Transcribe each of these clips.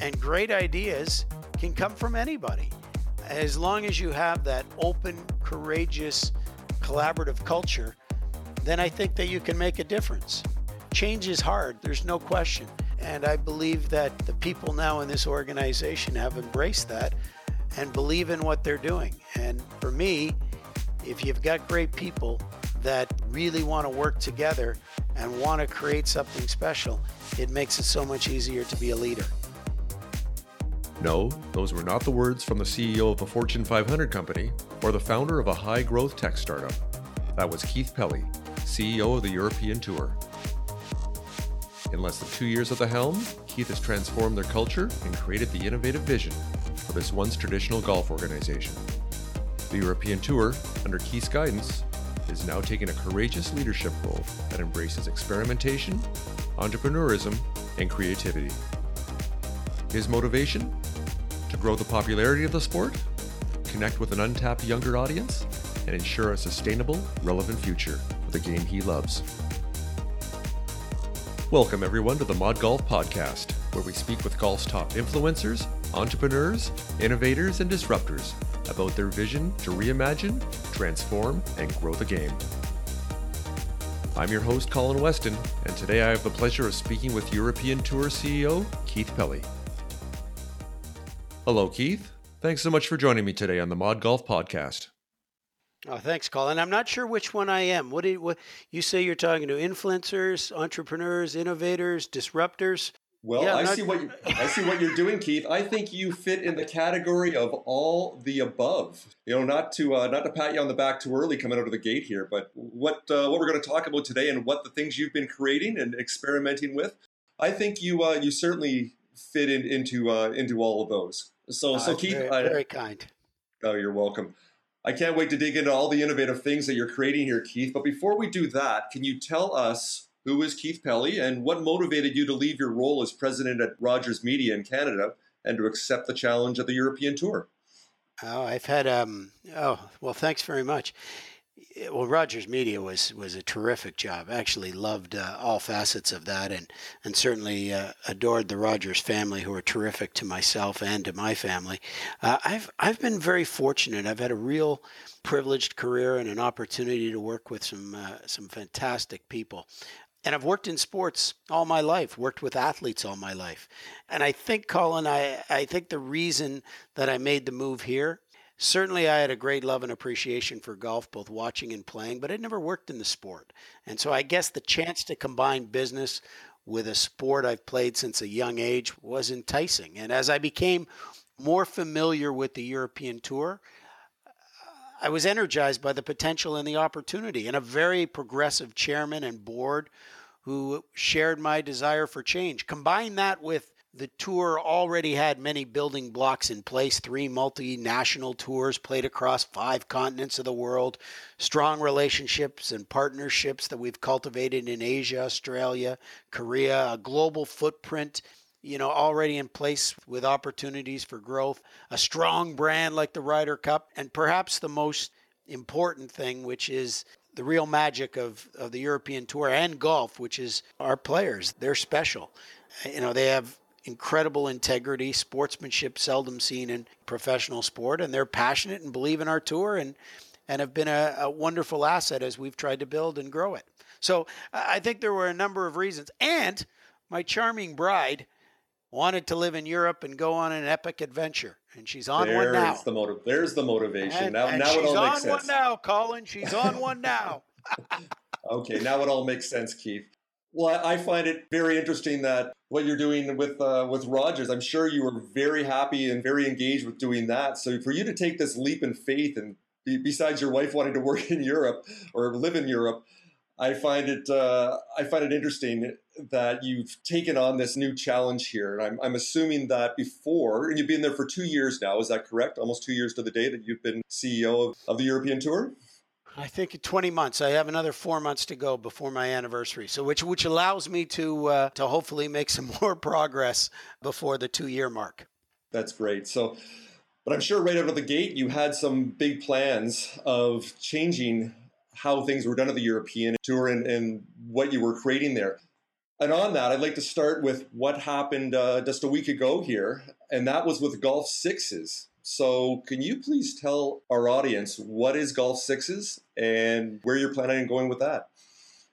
And great ideas can come from anybody. As long as you have that open, courageous, collaborative culture, then I think that you can make a difference. Change is hard, there's no question. And I believe that the people now in this organization have embraced that and believe in what they're doing. And for me, if you've got great people that really want to work together and want to create something special, it makes it so much easier to be a leader. No, those were not the words from the CEO of a Fortune 500 company or the founder of a high growth tech startup. That was Keith Pelley, CEO of the European Tour. In less than two years at the helm, Keith has transformed their culture and created the innovative vision for this once traditional golf organization. The European Tour, under Keith's guidance, is now taking a courageous leadership role that embraces experimentation, entrepreneurism, and creativity. His motivation? To grow the popularity of the sport, connect with an untapped younger audience, and ensure a sustainable, relevant future for the game he loves. Welcome, everyone, to the Mod Golf Podcast, where we speak with golf's top influencers, entrepreneurs, innovators, and disruptors about their vision to reimagine, transform, and grow the game. I'm your host, Colin Weston, and today I have the pleasure of speaking with European Tour CEO Keith Pelley. Hello, Keith. Thanks so much for joining me today on the Mod Golf Podcast. Oh, thanks, Colin. I'm not sure which one I am. What do you, what, you say? You're talking to influencers, entrepreneurs, innovators, disruptors. Well, yeah, I not... see what you, I see what you're doing, Keith. I think you fit in the category of all the above. You know, not to uh, not to pat you on the back too early coming out of the gate here, but what uh, what we're going to talk about today and what the things you've been creating and experimenting with. I think you uh, you certainly fit in, into uh, into all of those. So, so Keith, very, very kind. Oh, you're welcome. I can't wait to dig into all the innovative things that you're creating here, Keith. But before we do that, can you tell us who is Keith Pelley and what motivated you to leave your role as president at Rogers Media in Canada and to accept the challenge of the European tour? Oh, I've had um oh, well thanks very much well, Rogers Media was was a terrific job. Actually loved uh, all facets of that, and and certainly uh, adored the Rogers family, who are terrific to myself and to my family. Uh, I've I've been very fortunate. I've had a real privileged career and an opportunity to work with some uh, some fantastic people. And I've worked in sports all my life, worked with athletes all my life. And I think, Colin, I, I think the reason that I made the move here certainly I had a great love and appreciation for golf, both watching and playing, but I'd never worked in the sport. And so I guess the chance to combine business with a sport I've played since a young age was enticing. And as I became more familiar with the European Tour, I was energized by the potential and the opportunity, and a very progressive chairman and board who shared my desire for change. Combine that with the tour already had many building blocks in place three multinational tours played across five continents of the world, strong relationships and partnerships that we've cultivated in Asia, Australia, Korea, a global footprint. You know, already in place with opportunities for growth, a strong brand like the Ryder Cup, and perhaps the most important thing, which is the real magic of, of the European Tour and golf, which is our players. They're special. You know, they have incredible integrity, sportsmanship seldom seen in professional sport, and they're passionate and believe in our tour and and have been a, a wonderful asset as we've tried to build and grow it. So I think there were a number of reasons, and my charming bride wanted to live in Europe and go on an epic adventure, and she's on There's one now. The motive. There's the motivation. And, now, and now it all makes sense. She's on one now, Colin. She's on one now. okay, now it all makes sense, Keith. Well, I find it very interesting that what you're doing with uh, with Rogers. I'm sure you were very happy and very engaged with doing that. So for you to take this leap in faith, and be, besides your wife wanting to work in Europe or live in Europe, I find it uh, I find it interesting that you've taken on this new challenge here. And I'm, I'm assuming that before, and you've been there for two years now. Is that correct? Almost two years to the day that you've been CEO of, of the European Tour. I think 20 months. I have another four months to go before my anniversary. So which which allows me to uh, to hopefully make some more progress before the two year mark. That's great. So, but I'm sure right out of the gate you had some big plans of changing how things were done at the European Tour and, and what you were creating there. And on that, I'd like to start with what happened uh, just a week ago here, and that was with Golf Sixes. So, can you please tell our audience what is Golf Sixes and where you're planning on going with that?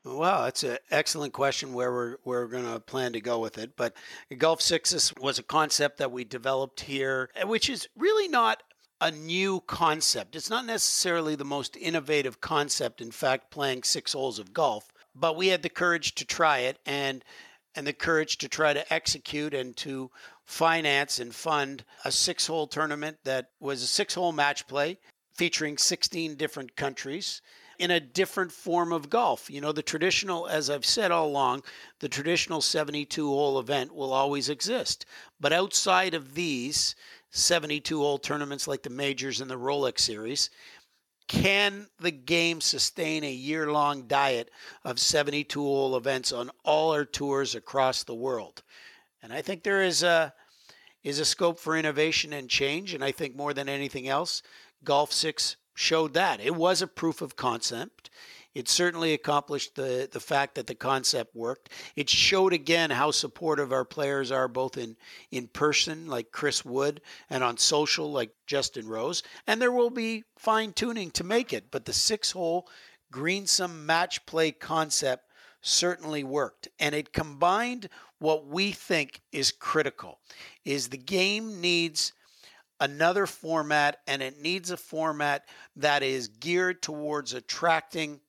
Wow, that's an excellent question where we're, we're going to plan to go with it. But Golf Sixes was a concept that we developed here, which is really not a new concept. It's not necessarily the most innovative concept, in fact, playing six holes of golf, but we had the courage to try it and and the courage to try to execute and to finance and fund a six hole tournament that was a six hole match play featuring 16 different countries in a different form of golf. You know, the traditional, as I've said all along, the traditional 72 hole event will always exist. But outside of these 72 hole tournaments like the majors and the Rolex series, can the game sustain a year long diet of 72 hole events on all our tours across the world? And I think there is a is a scope for innovation and change. And I think more than anything else, Golf Six showed that. It was a proof of concept. It certainly accomplished the, the fact that the concept worked. It showed again how supportive our players are, both in, in person, like Chris Wood, and on social, like Justin Rose. And there will be fine tuning to make it. But the six hole greensome match play concept certainly worked. And it combined what we think is critical is the game needs another format and it needs a format that is geared towards attracting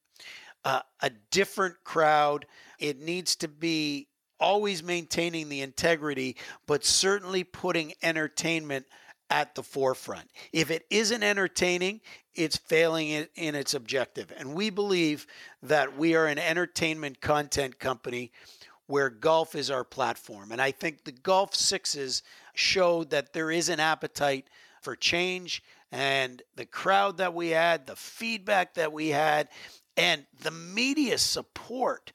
uh, a different crowd. It needs to be always maintaining the integrity, but certainly putting entertainment at the forefront. If it isn't entertaining, it's failing in, its objective. And we believe that we are an entertainment content company where golf is our platform. And I think the Golf Sixes showed that there is an appetite for change and the crowd that we had, the feedback that we had, and the media support.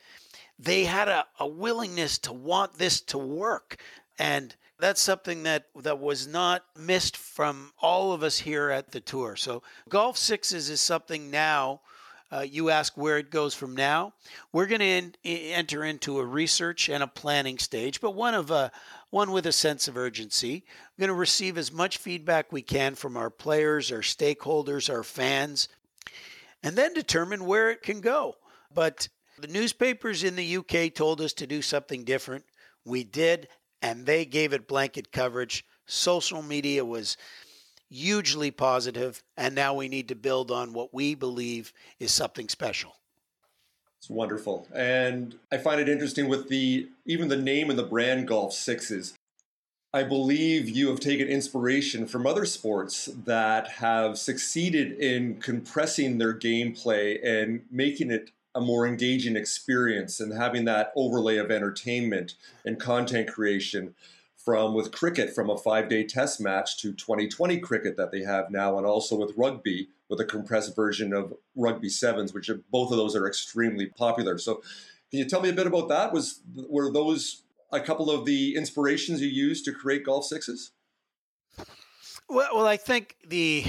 They had a, a willingness to want this to work. And that's something that that was not missed from all of us here at the tour. So golf sixes is something now uh, you ask where it goes from now. We're going to enter into a research and a planning stage, but one of a one with a sense of urgency. We're going to receive as much feedback we can from our players, our stakeholders, our fans, and then determine where it can go. But the newspapers in the UK told us to do something different. We did, and they gave it blanket coverage. Social media was hugely positive, and now we need to build on what we believe is something special. It's wonderful. And I find it interesting with the even the name and the brand Golf Sixes. I believe you have taken inspiration from other sports that have succeeded in compressing their gameplay and making it a more engaging experience and having that overlay of entertainment and content creation from with cricket from a five day test match to 2020 cricket that they have now, and also with rugby with a compressed version of rugby sevens, which are, both of those are extremely popular. So, can you tell me a bit about that? Was were those a couple of the inspirations you used to create golf sixes? Well, well, I think the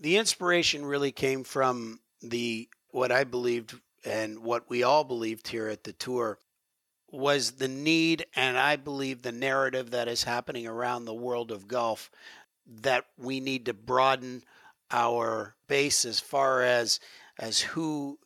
the inspiration really came from the what I believed and what we all believed here at the tour was the need, and I believe the narrative that is happening around the world of golf that we need to broaden our base as far as as who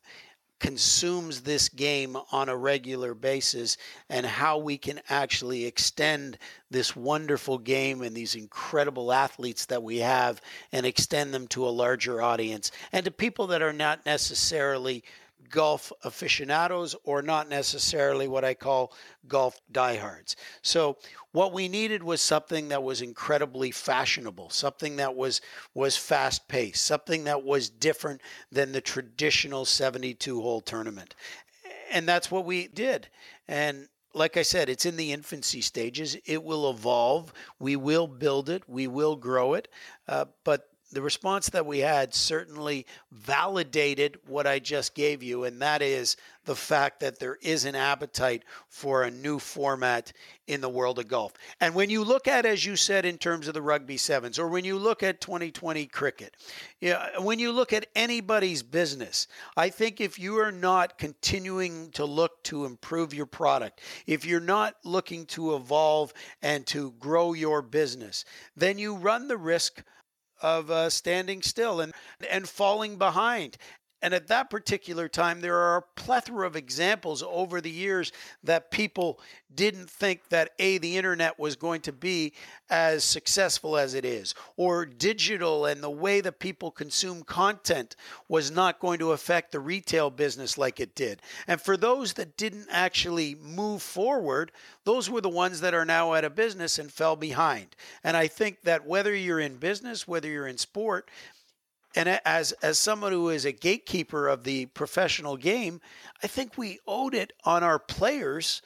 consumes this game on a regular basis and how we can actually extend this wonderful game and these incredible athletes that we have and extend them to a larger audience. And to people that are not necessarily golf aficionados or not necessarily what I call golf diehards. So what we needed was something that was incredibly fashionable, something that was was fast paced, something that was different than the traditional 72 hole tournament. And that's what we did. And like I said, it's in the infancy stages. It will evolve. We will build it. We will grow it. Uh, but the response that we had certainly validated what I just gave you, and that is the fact that there is an appetite for a new format in the world of golf. And when you look at, as you said, in terms of the rugby sevens, or when you look at 2020 cricket, yeah, when you look at anybody's business, I think if you are not continuing to look to improve your product, if you're not looking to evolve and to grow your business, then you run the risk of uh, standing still and and falling behind. And at that particular time, there are a plethora of examples over the years that people didn't think that A, the internet was going to be as successful as it is, or digital and the way that people consume content was not going to affect the retail business like it did. And for those that didn't actually move forward, those were the ones that are now out of business and fell behind. And I think that whether you're in business, whether you're in sport, and as as someone who is a gatekeeper of the professional game, I think we owed it on our players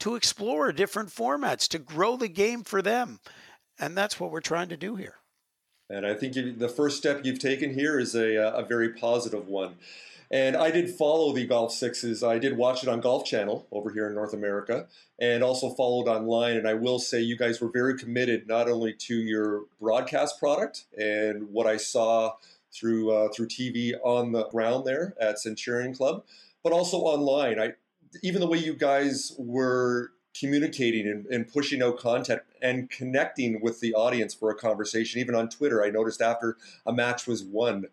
to explore different formats to grow the game for them, and that's what we're trying to do here. And I think the first step you've taken here is a, uh, a very positive one. And I did follow the Golf Sixes. I did watch it on Golf Channel over here in North America and also followed online. And I will say you guys were very committed not only to your broadcast product and what I saw through uh, through TV on the ground there at Centurion Club, but also online. I even the way you guys were communicating and, and, pushing out content and connecting with the audience for a conversation. Even on Twitter, I noticed after a match was won,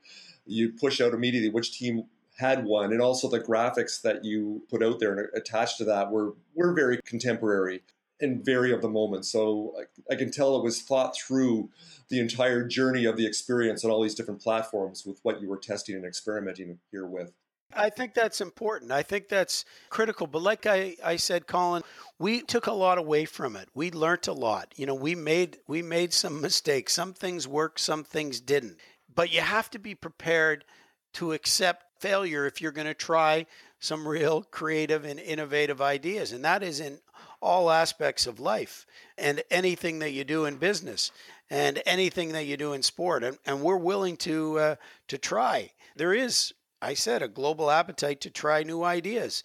you push out immediately which team had won, and also the graphics that you put out there and attached to that were were very contemporary and very of the moment. So I, I can tell it was thought through the entire journey of the experience on all these different platforms with what you were testing and experimenting here with. I think that's important. I think that's critical. But like I, I said, Colin, we took a lot away from it. We learned a lot. You know, we made we made some mistakes. Some things worked, some things didn't. But you have to be prepared to accept failure if you're going to try some real creative and innovative ideas. And that is in all aspects of life and anything that you do in business and anything that you do in sport. And, and we're willing to uh, to try. There is, I said, a global appetite to try new ideas.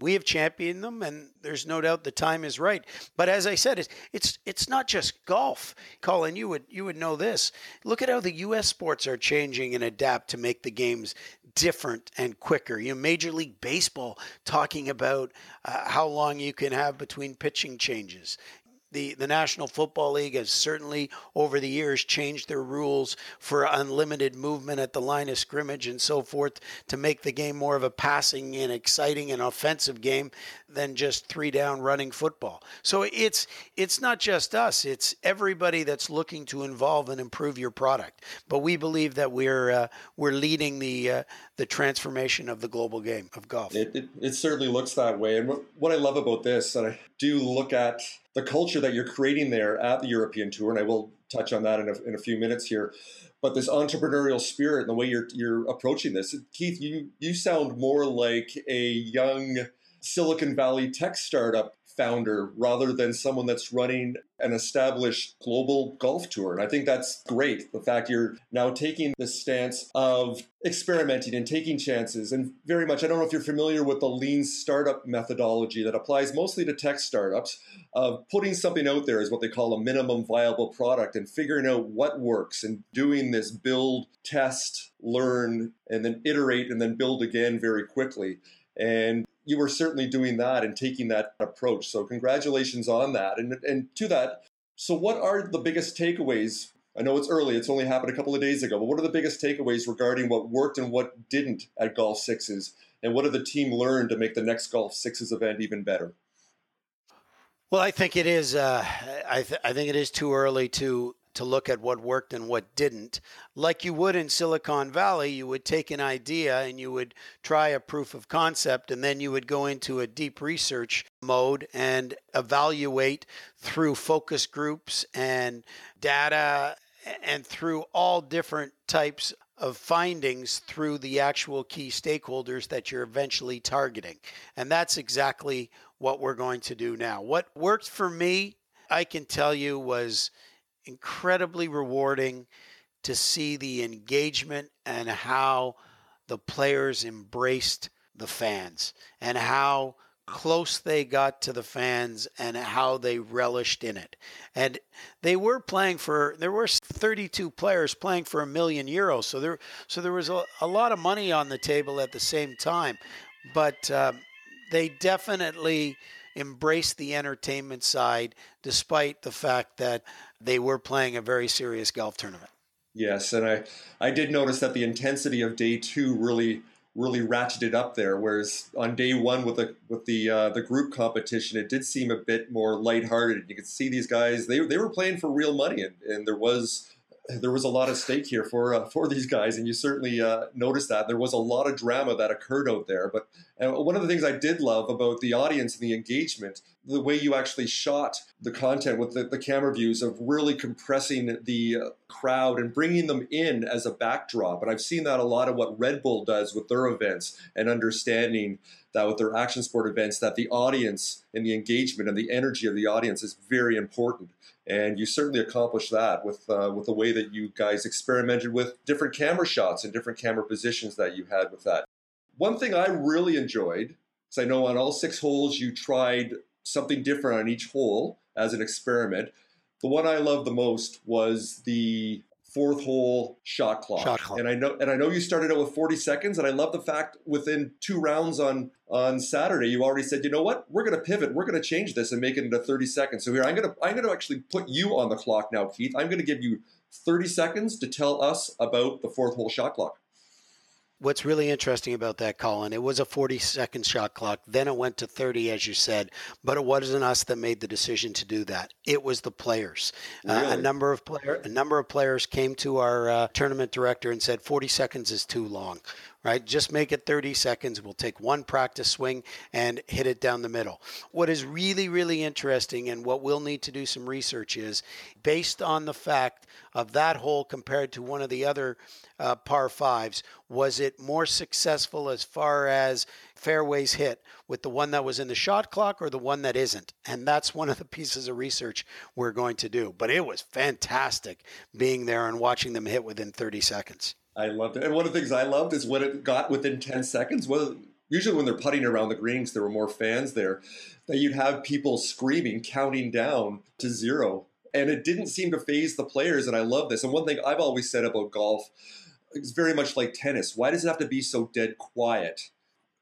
We have championed them, and there's no doubt the time is right. But as I said, it's it's it's not just golf. Colin, you would you would know this. Look at how the U.S. sports are changing and adapt to make the games different and quicker. You know, Major League Baseball talking about uh, how long you can have between pitching changes the, the National Football League has certainly over the years changed their rules for unlimited movement at the line of scrimmage and so forth to make the game more of a passing and exciting and offensive game than just three down running football. So it's it's not just us; it's everybody that's looking to involve and improve your product. But we believe that we're uh, we're leading the uh, the transformation of the global game of golf. It, it, it certainly looks that way. And what, what I love about this, and I do look at the culture that you're creating there at the European Tour, and I will touch on that in a, in a few minutes here. But this entrepreneurial spirit and the way you're you're approaching this, Keith, you you sound more like a young Silicon Valley tech startup founder rather than someone that's running an established global golf tour. And I think that's great. The fact you're now taking the stance of experimenting and taking chances. And very much, I don't know if you're familiar with the lean startup methodology that applies mostly to tech startups of putting something out there is what they call a minimum viable product and figuring out what works and doing this build, test, learn, and then iterate and then build again very quickly. And you were certainly doing that and taking that approach. So congratulations on that. And and to that, so what are the biggest takeaways? I know it's early, it's only happened a couple of days ago, but what are the biggest takeaways regarding what worked and what didn't at Golf Sixes? And what did the team learn to make the next Golf Sixes event even better? Well, I think it is. Uh, I, th- I think it is too early to to look at what worked and what didn't. Like you would in Silicon Valley, you would take an idea and you would try a proof of concept, and then you would go into a deep research mode and evaluate through focus groups and data and through all different types of findings through the actual key stakeholders that you're eventually targeting. And that's exactly what we're going to do now. What worked for me, I can tell you, was incredibly rewarding to see the engagement and how the players embraced the fans and how close they got to the fans and how they relished in it. And they were playing for there were 32 players playing for a million euros. So there so there was a, a lot of money on the table at the same time. But um, they definitely embraced the entertainment side despite the fact that they were playing a very serious golf tournament. Yes, and I I did notice that the intensity of day 2 really really ratcheted up there. Whereas on day one with the with the uh, the group competition, it did seem a bit more lighthearted. You could see these guys; they they were playing for real money, and, and there was there was a lot of stake here for uh, for these guys, and you certainly uh, noticed that there was a lot of drama that occurred out there. But uh, one of the things I did love about the audience and the engagement, the way you actually shot the content with the, the camera views of really compressing the uh, crowd and bringing them in as a backdrop. And I've seen that a lot of what Red Bull does with their events and understanding that with their action sport events that the audience and the engagement and the energy of the audience is very important and you certainly accomplished that with uh, with the way that you guys experimented with different camera shots and different camera positions that you had with that. One thing I really enjoyed, because I know on all six holes you tried something different on each hole as an experiment. The one I loved the most was the fourth hole shot clock. shot clock. And I know and I know you started out with 40 seconds and I love the fact within two rounds on on Saturday you already said, "You know what? We're going to pivot. We're going to change this and make it into 30 seconds." So here I'm going to I'm going to actually put you on the clock now, Keith. I'm going to give you 30 seconds to tell us about the fourth hole shot clock what's really interesting about that, Colin, it was a 40 second shot clock. Then it went to 30, as you said, but it wasn't us that made the decision to do that. It was the players. Really? Uh, a number of player, a number of players came to our uh, tournament director and said 40 seconds is too long right? Just make it 30 seconds. We'll take one practice swing and hit it down the middle. What is really, really interesting and what we'll need to do some research is based on the fact of that hole compared to one of the other uh, par fives, was it more successful as far as fairways hit with the one that was in the shot clock or the one that isn't? And that's one of the pieces of research we're going to do. But it was fantastic being there and watching them hit within 30 seconds. I loved it. And one of the things I loved is when it got within 10 seconds. Well, usually when they're putting around the greens, there were more fans there, that you'd have people screaming, counting down to zero. And it didn't seem to faze the players. And I love this. And one thing I've always said about golf is very much like tennis. Why does it have to be so dead quiet?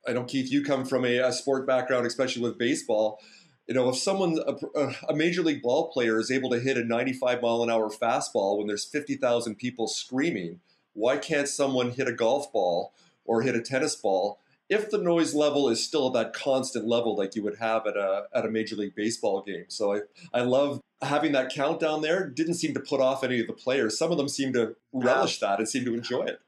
I know, Keith, you come from a, a sport background, especially with baseball you know, if someone, a, a, major league ball player is able to hit a 95 mile an hour fastball when there's 50,000 people screaming, why can't someone hit a golf ball or hit a tennis ball if the noise level is still at that constant level like you would have at a at a major league baseball game. So I I love having that countdown there. Didn't seem to put off any of the players. Some of them seem to relish that and seem to enjoy it.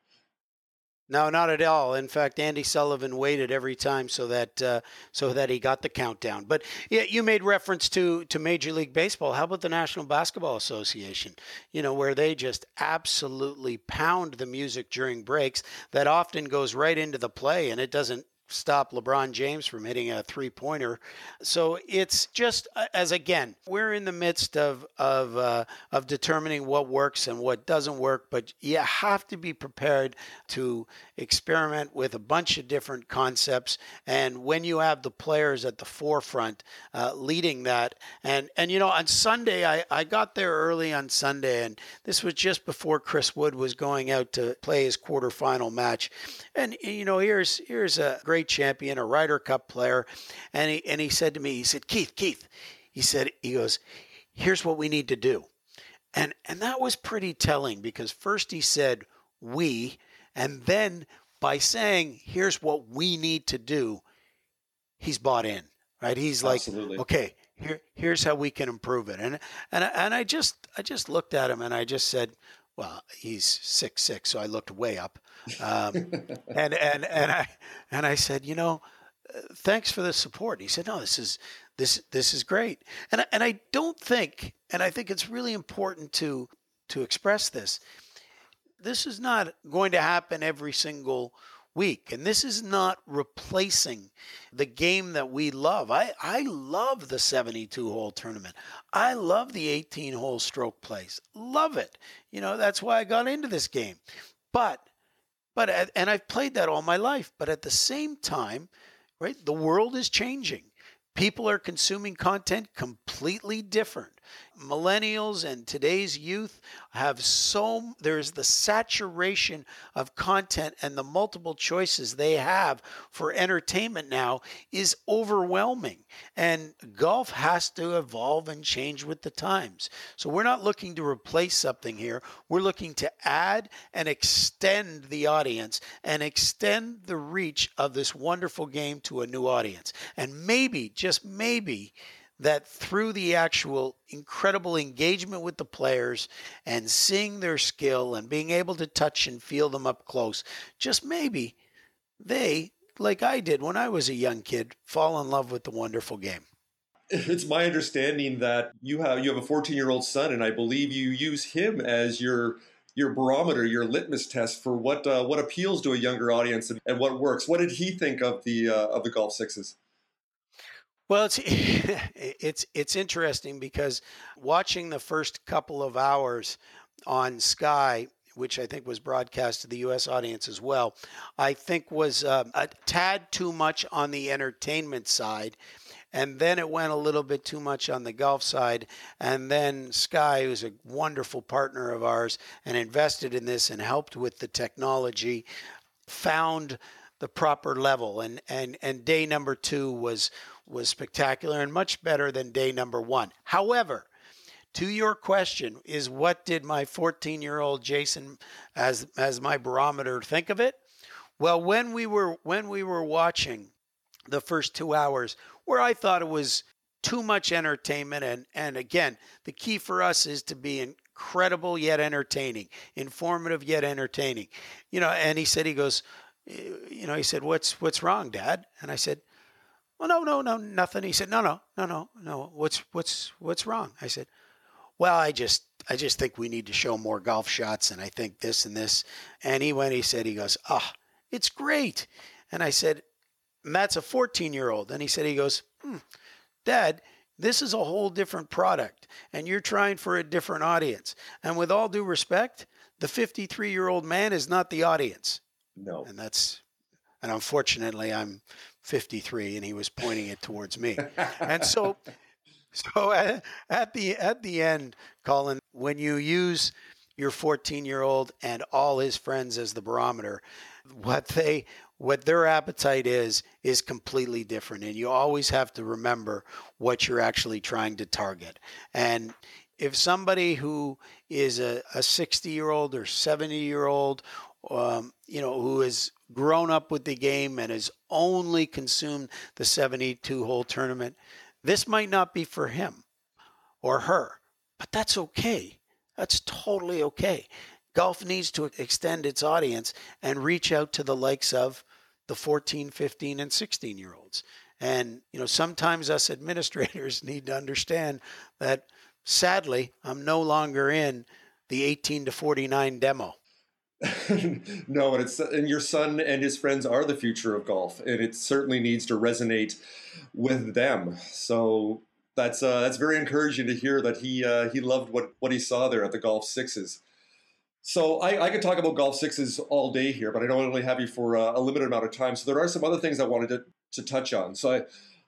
No, not at all. In fact, Andy Sullivan waited every time so that uh, so that he got the countdown. But yeah, you made reference to to Major League Baseball. How about the National Basketball Association? You know, where they just absolutely pound the music during breaks that often goes right into the play, and it doesn't stop LeBron James from hitting a three pointer. So it's just uh, as again, we're in the midst of of uh, of determining what works and what doesn't work, but you have to be prepared to experiment with a bunch of different concepts. And when you have the players at the forefront uh, leading that, and and you know, on Sunday I I got there early on Sunday, and this was just before Chris Wood was going out to play his quarterfinal match, and you know, here's here's a great champion, a Ryder Cup player, and he and he said to me, he said, Keith, Keith, he said, he goes, here's what we need to do, and and that was pretty telling because first he said we, and then by saying here's what we need to do, he's bought in, right? He's like, okay, here here's how we can improve it, and and and I just I just looked at him and I just said, well, he's six six, so I looked way up. Um, and and and I and I said, you know, uh, thanks for the support. He said, no, this is this this is great. And and I don't think, and I think it's really important to to express this. This is not going to happen every single week. And this is not replacing the game that we love. I, I love the 72 hole tournament. I love the 18 hole stroke plays. Love it. You know, that's why I got into this game. But, but, and I've played that all my life. But at the same time, right, the world is changing. People are consuming content completely different millennials and today's youth have so there's the saturation of content and the multiple choices they have for entertainment now is overwhelming. And golf has to evolve and change with the times. So we're not looking to replace something here. We're looking to add and extend the audience and extend the reach of this wonderful game to a new audience. And maybe just maybe that through the actual incredible engagement with the players and seeing their skill and being able to touch and feel them up close, just maybe they, like I did when I was a young kid, fall in love with the wonderful game. It's my understanding that you have you have a 14 year old son, and I believe you use him as your your barometer, your litmus test for what uh, what appeals to a younger audience and, and, what works. What did he think of the uh, of the golf sixes? Well, it's it's it's interesting because watching the first couple of hours on Sky, which I think was broadcast to the U.S. audience as well, I think was uh, a tad too much on the entertainment side. And then it went a little bit too much on the golf side. And then Sky, who's a wonderful partner of ours and invested in this and helped with the technology, found the proper level. And, and, and day number two was was spectacular and much better than day number one. However, to your question is what did my 14 year old Jason as as my barometer think of it? Well, when we were when we were watching the first two hours, where I thought it was too much entertainment, and and again, the key for us is to be incredible yet entertaining, informative yet entertaining. You know, and he said he goes, you know, he said, "What's what's wrong, Dad?" And I said, well, no, no, no, nothing. He said, no, no, no, no, no. What's what's what's wrong? I said, well, I just I just think we need to show more golf shots, and I think this and this. And he went. He said, he goes, ah, oh, it's great. And I said, Matt's a 14 year old, and he said, he goes, hmm, Dad. This is a whole different product, and you're trying for a different audience. And with all due respect, the 53 year old man is not the audience. No. And that's, and unfortunately, I'm 53 and he was pointing it towards me. and so so at, at the at the end, Colin, when you use your 14 year old and all his friends as the barometer, what they what their appetite is is completely different and you always have to remember what you're actually trying to target and if somebody who is a, a 60 year old or 70 year old um, you know who has grown up with the game and has only consumed the 72 hole tournament, this might not be for him or her, but that's okay. That's totally okay. Golf needs to extend its audience and reach out to the likes of the 14, 15, and 16 year olds. And, you know, sometimes us administrators need to understand that sadly, I'm no longer in the 18 to 49 demo. no, and it's and your son and his friends are the future of golf, and it certainly needs to resonate with them. So that's uh, that's very encouraging to hear that he uh, he loved what what he saw there at the golf sixes. So I, I could talk about golf sixes all day here, but I don't only have you for uh, a limited amount of time. So there are some other things I wanted to, to touch on. So I,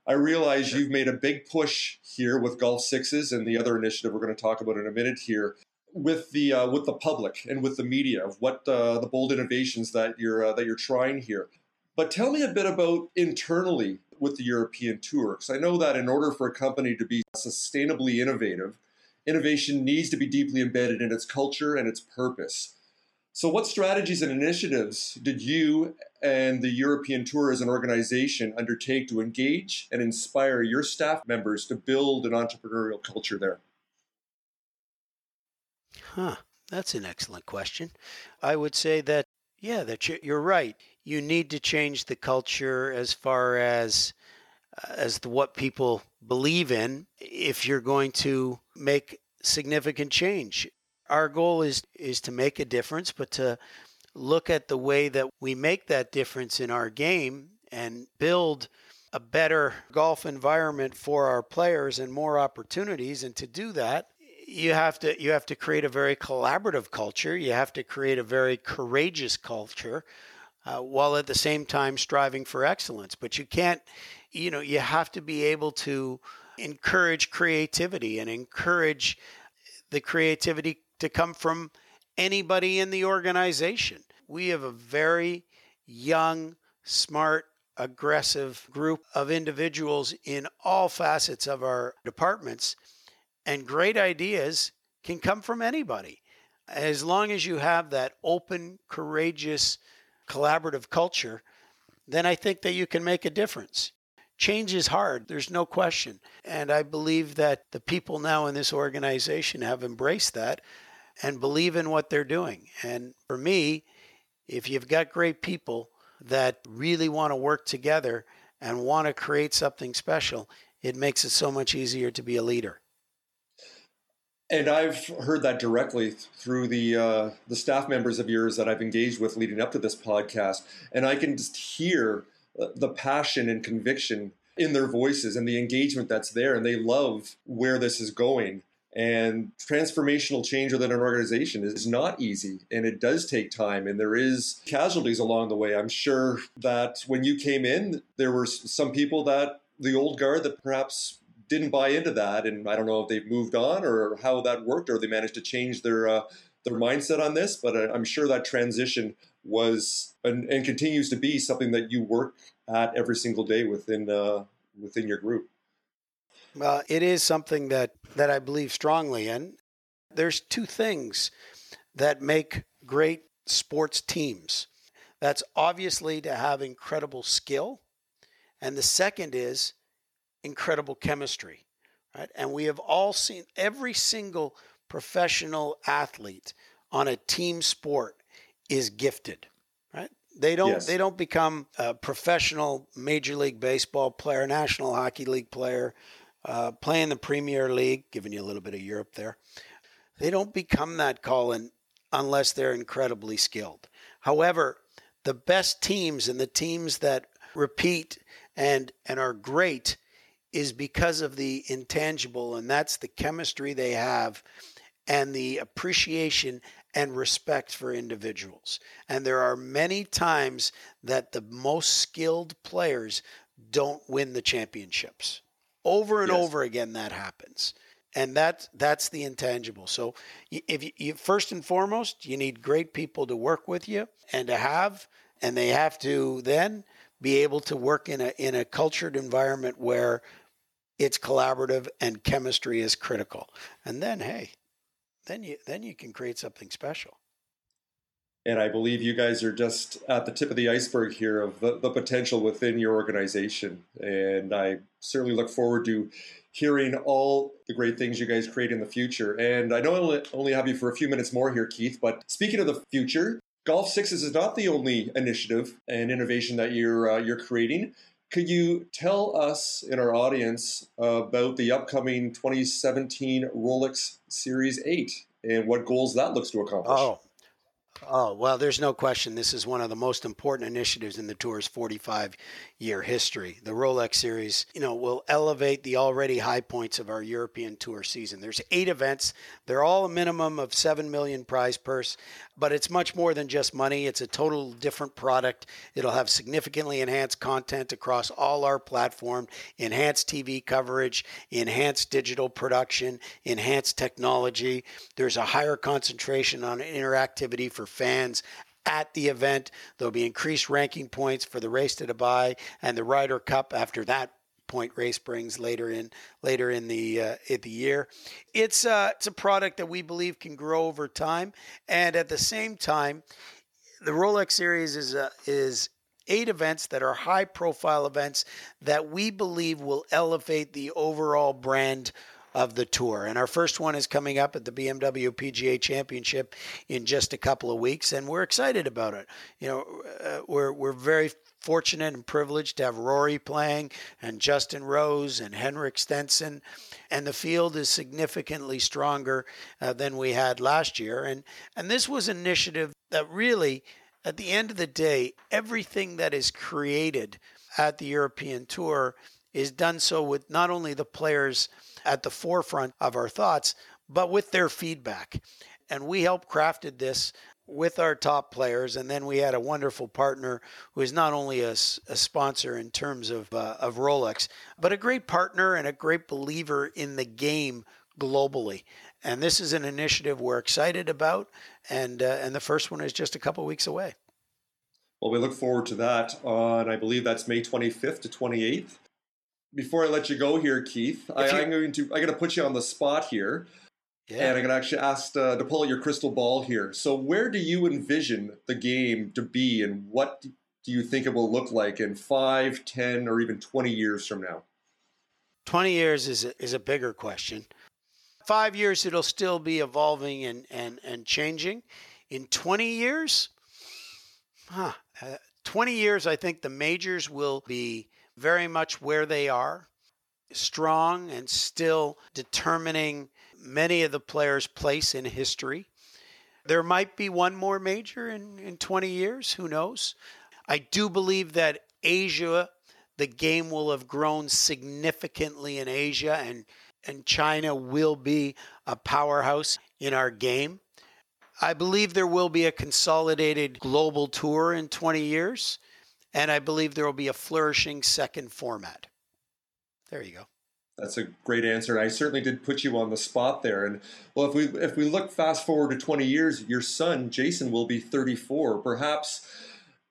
I realize you've made a big push here with golf sixes and the other initiative we're going to talk about in a minute here with the uh, with the public and with the media of what uh, the bold innovations that you're uh, that you're trying here. But tell me a bit about internally with the European tour, because I know that in order for a company to be sustainably innovative, innovation needs to be deeply embedded in its culture and its purpose. So, what strategies and initiatives did you and the European Tour as an organization undertake to engage and inspire your staff members to build an entrepreneurial culture there? Huh. That's an excellent question. I would say that, yeah, that you're right. You need to change the culture as far as uh, as to what people believe in if you're going to make significant change. Our goal is is to make a difference, but to look at the way that we make that difference in our game and build a better golf environment for our players and more opportunities and to do that you have to you have to create a very collaborative culture you have to create a very courageous culture uh, while at the same time striving for excellence but you can't you know you have to be able to encourage creativity and encourage the creativity to come from anybody in the organization. We have a very young, smart, aggressive group of individuals in all facets of our departments, and great ideas can come from anybody. As long as you have that open, courageous, collaborative culture, then I think that you can make a difference. Change is hard, there's no question. And I believe that the people now in this organization have embraced that and believe in what they're doing. And for me, if you've got great people that really want to work together and want to create something special, it makes it so much easier to be a leader. And I've heard that directly through the uh, the staff members of yours that I've engaged with leading up to this podcast, and I can just hear uh, the passion and conviction in their voices and the engagement that's there, and they love where this is going. And transformational change within an organization is not easy and it does take time and there is casualties along the way. I'm sure that when you came in, there were some people that the old guard that perhaps didn't buy into that. And I don't know if they've moved on or how that worked or they managed to change their, uh, their mindset on this, but I'm sure that transition was and, and continues to be something that you work at every single day within, uh, within your group. Well, it is something that, that I believe strongly in. There's two things that make great sports teams. That's obviously to have incredible skill. And the second is incredible chemistry. Right? And we have all seen every single professional athlete on a team sport is gifted. Right? They don't yes. they don't become a professional major league baseball player, national hockey league player, uh, playing the Premier League, giving you a little bit of Europe there. They don't become that, Colin, unless they're incredibly skilled. However, the best teams and the teams that repeat and and are great is because of the intangible, and that's the chemistry they have and the appreciation and respect for individuals. And there are many times that the most skilled players don't win the championships. Over and yes. over again, that happens. And that that's the intangible. So, if you, you first and foremost, you need great people to work with you and to have, and they have to then be able to work in a in a cultured environment where it's collaborative and chemistry is critical. And then, hey, then you then you can create something special. And I believe you guys are just at the tip of the iceberg here of the, the potential within your organization. And I certainly look forward to hearing all the great things you guys create in the future. And I know I only have you for a few minutes more here, Keith, but speaking of the future, Golf Sixes is not the only initiative and innovation that you're uh, you're creating. Could you tell us in our audience about the upcoming 2017 Rolex Series 8 and what goals that looks to accomplish? Oh, Oh, well, there's no question. This is one of the most important initiatives in the tour's 45 year history. The Rolex Series, you know, will elevate the already high points of our European tour season. There's eight events. They're all a minimum of 7 million prize purse, but it's much more than just money. It's a total different product. It'll have significantly enhanced content across all our platform, enhanced TV coverage, enhanced digital production, enhanced technology. There's a higher concentration on interactivity for fans at the event. There'll be increased ranking points for the race to Dubai and the Ryder Cup after that point race brings later in later in the uh, in the year. It's uh, it's a product that we believe can grow over time, and at the same time, the Rolex Series is uh, is eight events that are high profile events that we believe will elevate the overall brand of the tour. And our first one is coming up at the BMW PGA Championship in just a couple of weeks, and we're excited about it. You know, uh, we're we're very fortunate and privileged to have Rory playing and Justin Rose and Henrik Stenson. And the field is significantly stronger uh, than we had last year. And, and this was an initiative that really at the end of the day, everything that is created at the European Tour is done so with not only the players at the forefront of our thoughts, but with their feedback. And we helped crafted this with our top players, and then we had a wonderful partner who is not only a, a sponsor in terms of uh, of Rolex, but a great partner and a great believer in the game globally. And this is an initiative we're excited about, and uh, and the first one is just a couple weeks away. Well, we look forward to that on, I believe that's May 25th to 28th. Before I let you go here, Keith, I, am going to I'm going to put you on the spot here. Yeah. And I'm going to actually ask uh, to pull out your crystal ball here. So, where do you envision the game to be, and what do you think it will look like in five, ten, or even 20 years from now? 20 years is a, is a bigger question. Five years, it'll still be evolving and, and, and changing. In 20 years, huh, uh, 20 years, I think the majors will be very much where they are, strong and still determining many of the players' place in history. There might be one more major in, in 20 years, who knows? I do believe that Asia, the game will have grown significantly in Asia, and, and China will be a powerhouse in our game. I believe there will be a consolidated global tour in 20 years, and I believe there will be a flourishing second format. There you go. That's a great answer. I certainly did put you on the spot there. And well, if we if we look fast forward to 20 years, your son Jason will be 34. Perhaps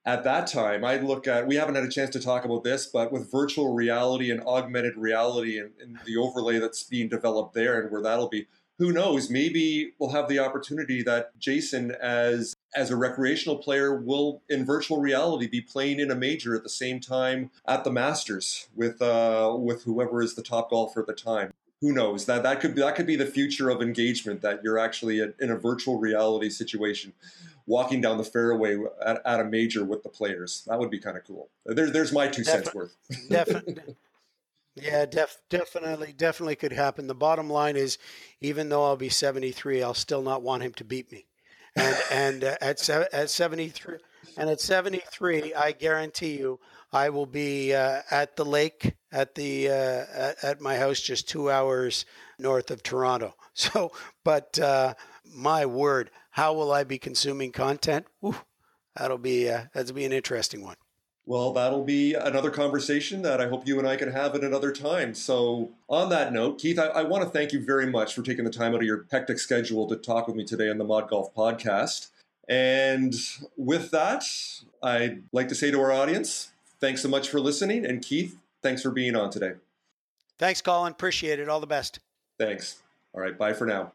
at that time, I look at we haven't had a chance to talk about this, but with virtual reality and augmented reality and, and the overlay that's being developed there, and where that'll be, who knows? Maybe we'll have the opportunity that Jason, as as a recreational player, will in virtual reality be playing in a major at the same time at the Masters with uh, with whoever is the top golfer at the time. Who knows? That that could that could be the future of engagement. That you're actually in a virtual reality situation, walking down the fairway at, at a major with the players. That would be kind of cool. There's there's my two cents worth. Definitely. Yeah, def- definitely, definitely could happen. The bottom line is, even though I'll be 73, I'll still not want him to beat me. And and uh, at se- at 73, and at 73, I guarantee you, I will be uh, at the lake at the uh, at, at, my house, just two hours north of Toronto. So, but uh, my word, how will I be consuming content? That'll be uh, that'll be an interesting one. Well, that'll be another conversation that I hope you and I can have at another time. So, on that note, Keith, I, I want to thank you very much for taking the time out of your hectic schedule to talk with me today on the Mod Golf podcast. And with that, I'd like to say to our audience, thanks so much for listening. And Keith, thanks for being on today. Thanks, Colin. Appreciate it. All the best. Thanks. All right. Bye for now.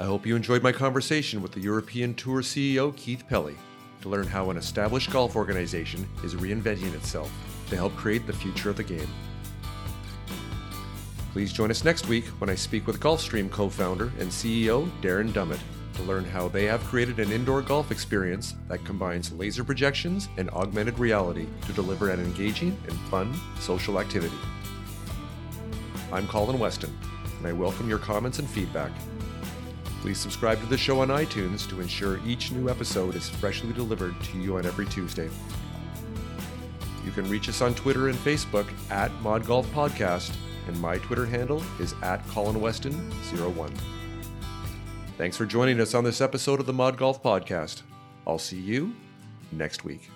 I hope you enjoyed my conversation with the European Tour CEO Keith Pelley to learn how an established golf organization is reinventing itself to help create the future of the game. Please join us next week when I speak with Golfstream co founder and CEO Darren Dummett to learn how they have created an indoor golf experience that combines laser projections and augmented reality to deliver an engaging and fun social activity. I'm Colin Weston, and I welcome your comments and feedback Please subscribe to the show on iTunes to ensure each new episode is freshly delivered to you on every Tuesday. You can reach us on Twitter and Facebook at Mod Golf Podcast, and my Twitter handle is at Colin Weston01. Thanks for joining us on this episode of the Mod Golf Podcast. I'll see you next week.